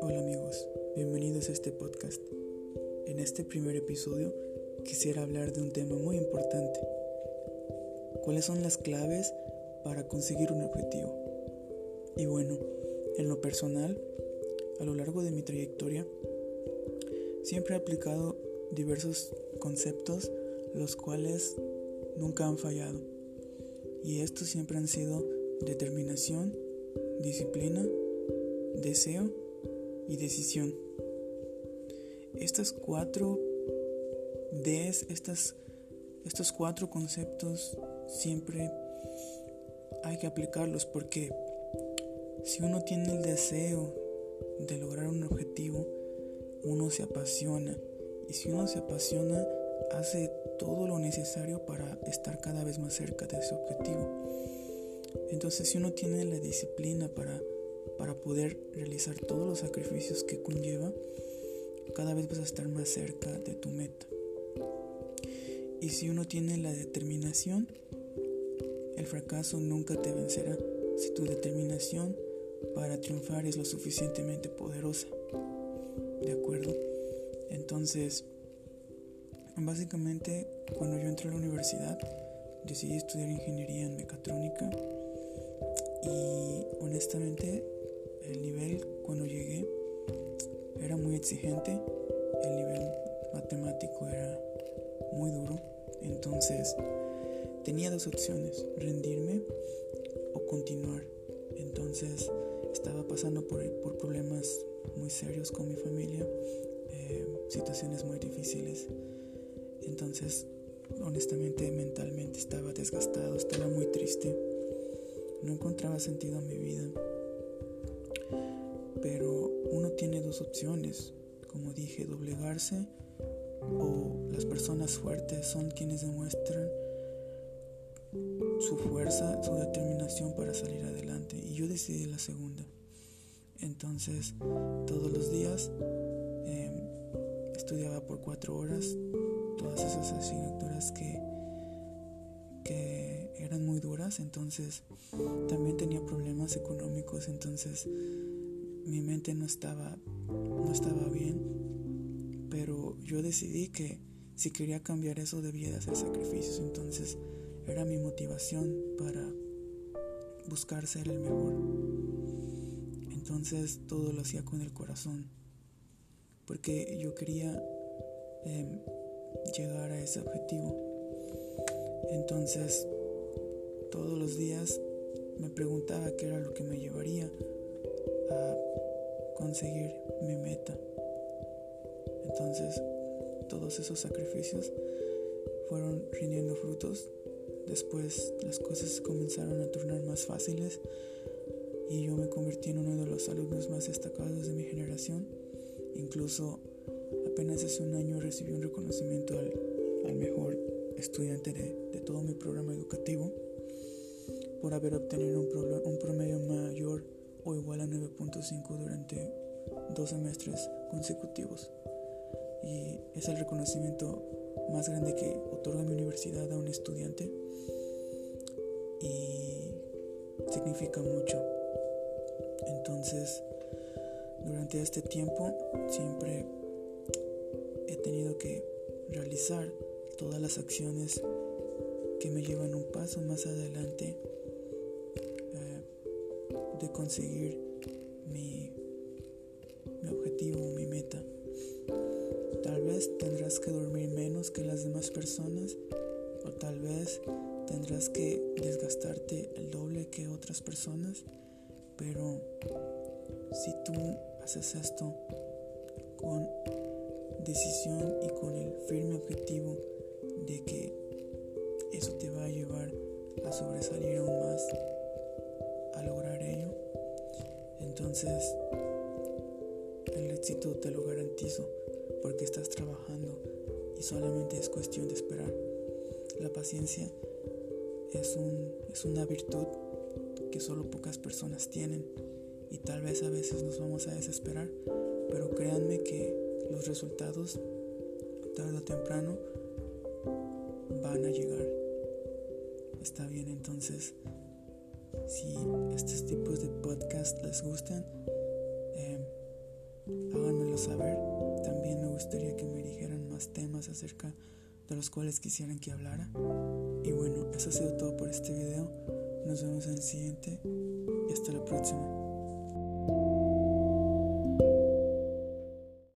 Hola amigos, bienvenidos a este podcast. En este primer episodio quisiera hablar de un tema muy importante. ¿Cuáles son las claves para conseguir un objetivo? Y bueno, en lo personal, a lo largo de mi trayectoria, siempre he aplicado diversos conceptos los cuales nunca han fallado. Y estos siempre han sido determinación, disciplina, deseo y decisión. Estas cuatro Ds, estas, estos cuatro conceptos siempre hay que aplicarlos porque si uno tiene el deseo de lograr un objetivo, uno se apasiona. Y si uno se apasiona, hace todo lo necesario para estar cada vez más cerca de ese objetivo. Entonces si uno tiene la disciplina para, para poder realizar todos los sacrificios que conlleva, cada vez vas a estar más cerca de tu meta. Y si uno tiene la determinación, el fracaso nunca te vencerá si tu determinación para triunfar es lo suficientemente poderosa. ¿De acuerdo? Entonces, básicamente, cuando yo entré a la universidad, decidí estudiar ingeniería en mecatrónica y honestamente el nivel cuando llegué era muy exigente, el nivel matemático era muy duro, entonces tenía dos opciones, rendirme o continuar. Entonces estaba pasando por, por problemas muy serios con mi familia, eh, situaciones muy difíciles. Entonces, honestamente, mentalmente estaba desgastado, estaba muy triste. No encontraba sentido en mi vida. Pero uno tiene dos opciones, como dije, doblegarse o las personas fuertes son quienes demuestran su fuerza, su determinación para salir adelante. Y yo decidí la segunda. Entonces, todos los días em, estudiaba por cuatro horas todas esas asignaturas que, que eran muy duras. Entonces, también tenía problemas económicos. Entonces, mi mente no estaba, no estaba bien. Pero yo decidí que si quería cambiar eso debía de hacer sacrificios. Entonces, era mi motivación para buscar ser el mejor. Entonces todo lo hacía con el corazón, porque yo quería em, llegar a ese objetivo. Entonces todos los días me preguntaba qué era lo que me llevaría a conseguir mi meta. Entonces todos esos sacrificios fueron rindiendo frutos Después las cosas comenzaron a tornar más fáciles y yo me convertí en uno de los alumnos más destacados de mi generación. Incluso apenas hace un año recibí un reconocimiento al, mejor estudiante de, todo mi programa educativo por haber obtenido un, promedio mayor o igual a 9.5 durante dos semestres consecutivos. Y es el reconocimiento más grande que otorga mi universidad a un estudiante y significa mucho. Entonces, durante este tiempo siempre tenido que realizar todas las acciones que me llevan un paso más adelante eh, de conseguir mi, mi objetivo, mi meta. Tal vez tendrás que dormir menos que las demás personas o tal vez tendrás que desgastarte el doble que otras personas, pero si tú haces esto con decisión y con el firme objetivo de que eso te va a llevar a sobresalir aún más, a lograr ello, entonces el éxito te lo garantizo porque estás trabajando y solamente es cuestión de esperar. La paciencia es, un, es una virtud que solo pocas personas tienen y tal vez a veces nos vamos a desesperar, pero créanme que los resultados tarde o temprano van a llegar. Está bien, entonces Si estos tipos de podcast les gustan, eh, háganmelo saber. También me gustaría que me dijeran más temas acerca de los cuales quisieran que hablara. Y bueno, eso ha sido todo por este video. Nos vemos en el siguiente y hasta la próxima.